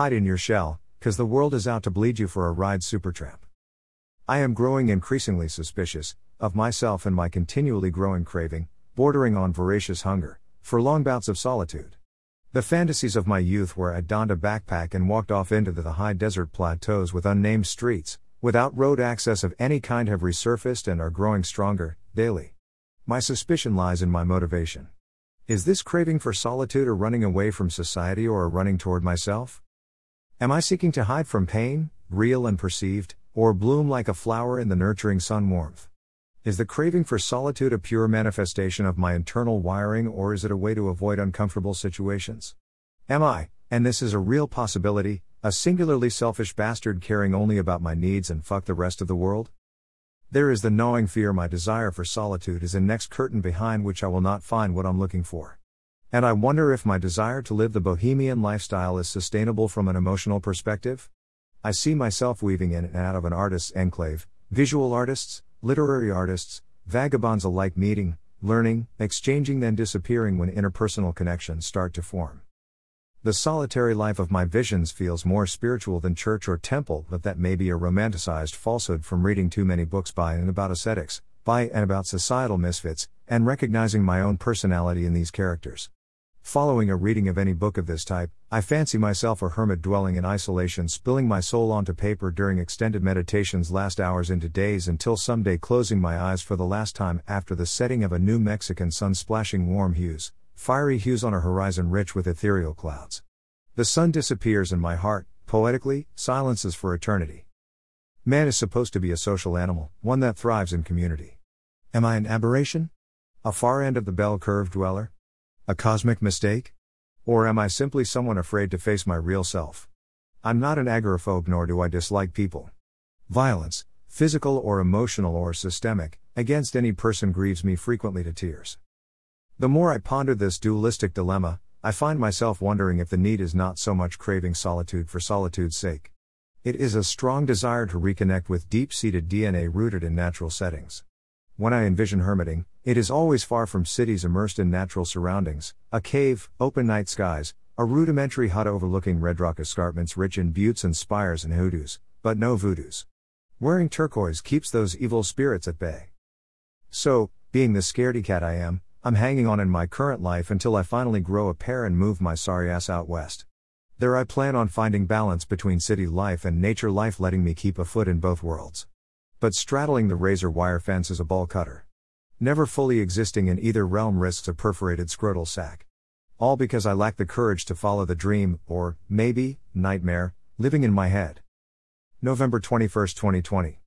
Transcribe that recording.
Hide in your shell, cause the world is out to bleed you for a ride, Supertramp. I am growing increasingly suspicious of myself and my continually growing craving, bordering on voracious hunger, for long bouts of solitude. The fantasies of my youth where I donned a backpack and walked off into the high desert plateaus with unnamed streets, without road access of any kind have resurfaced and are growing stronger, daily. My suspicion lies in my motivation. Is this craving for solitude a running away from society or a running toward myself? Am I seeking to hide from pain, real and perceived, or bloom like a flower in the nurturing sun warmth? Is the craving for solitude a pure manifestation of my internal wiring or is it a way to avoid uncomfortable situations? Am I, and this is a real possibility, a singularly selfish bastard caring only about my needs and fuck the rest of the world? There is the gnawing fear my desire for solitude is a next curtain behind which I will not find what I'm looking for. And I wonder if my desire to live the bohemian lifestyle is sustainable from an emotional perspective? I see myself weaving in and out of an artist's enclave, visual artists, literary artists, vagabonds alike meeting, learning, exchanging, then disappearing when interpersonal connections start to form. The solitary life of my visions feels more spiritual than church or temple, but that may be a romanticized falsehood from reading too many books by and about ascetics, by and about societal misfits, and recognizing my own personality in these characters. Following a reading of any book of this type, I fancy myself a hermit dwelling in isolation, spilling my soul onto paper during extended meditations, last hours into days until someday closing my eyes for the last time after the setting of a New Mexican sun splashing warm hues, fiery hues on a horizon rich with ethereal clouds. The sun disappears and my heart, poetically, silences for eternity. Man is supposed to be a social animal, one that thrives in community. Am I an aberration? A far end of the bell curve dweller? A cosmic mistake? Or am I simply someone afraid to face my real self? I'm not an agoraphobe nor do I dislike people. Violence, physical or emotional or systemic, against any person grieves me frequently to tears. The more I ponder this dualistic dilemma, I find myself wondering if the need is not so much craving solitude for solitude's sake. It is a strong desire to reconnect with deep seated DNA rooted in natural settings. When I envision hermiting, it is always far from cities immersed in natural surroundings a cave, open night skies, a rudimentary hut overlooking red rock escarpments rich in buttes and spires and hoodoos, but no voodoos. Wearing turquoise keeps those evil spirits at bay. So, being the scaredy cat I am, I'm hanging on in my current life until I finally grow a pair and move my sorry ass out west. There I plan on finding balance between city life and nature life, letting me keep a foot in both worlds. But straddling the razor wire fence is a ball cutter. Never fully existing in either realm risks a perforated scrotal sac. All because I lack the courage to follow the dream, or, maybe, nightmare, living in my head. November 21, 2020.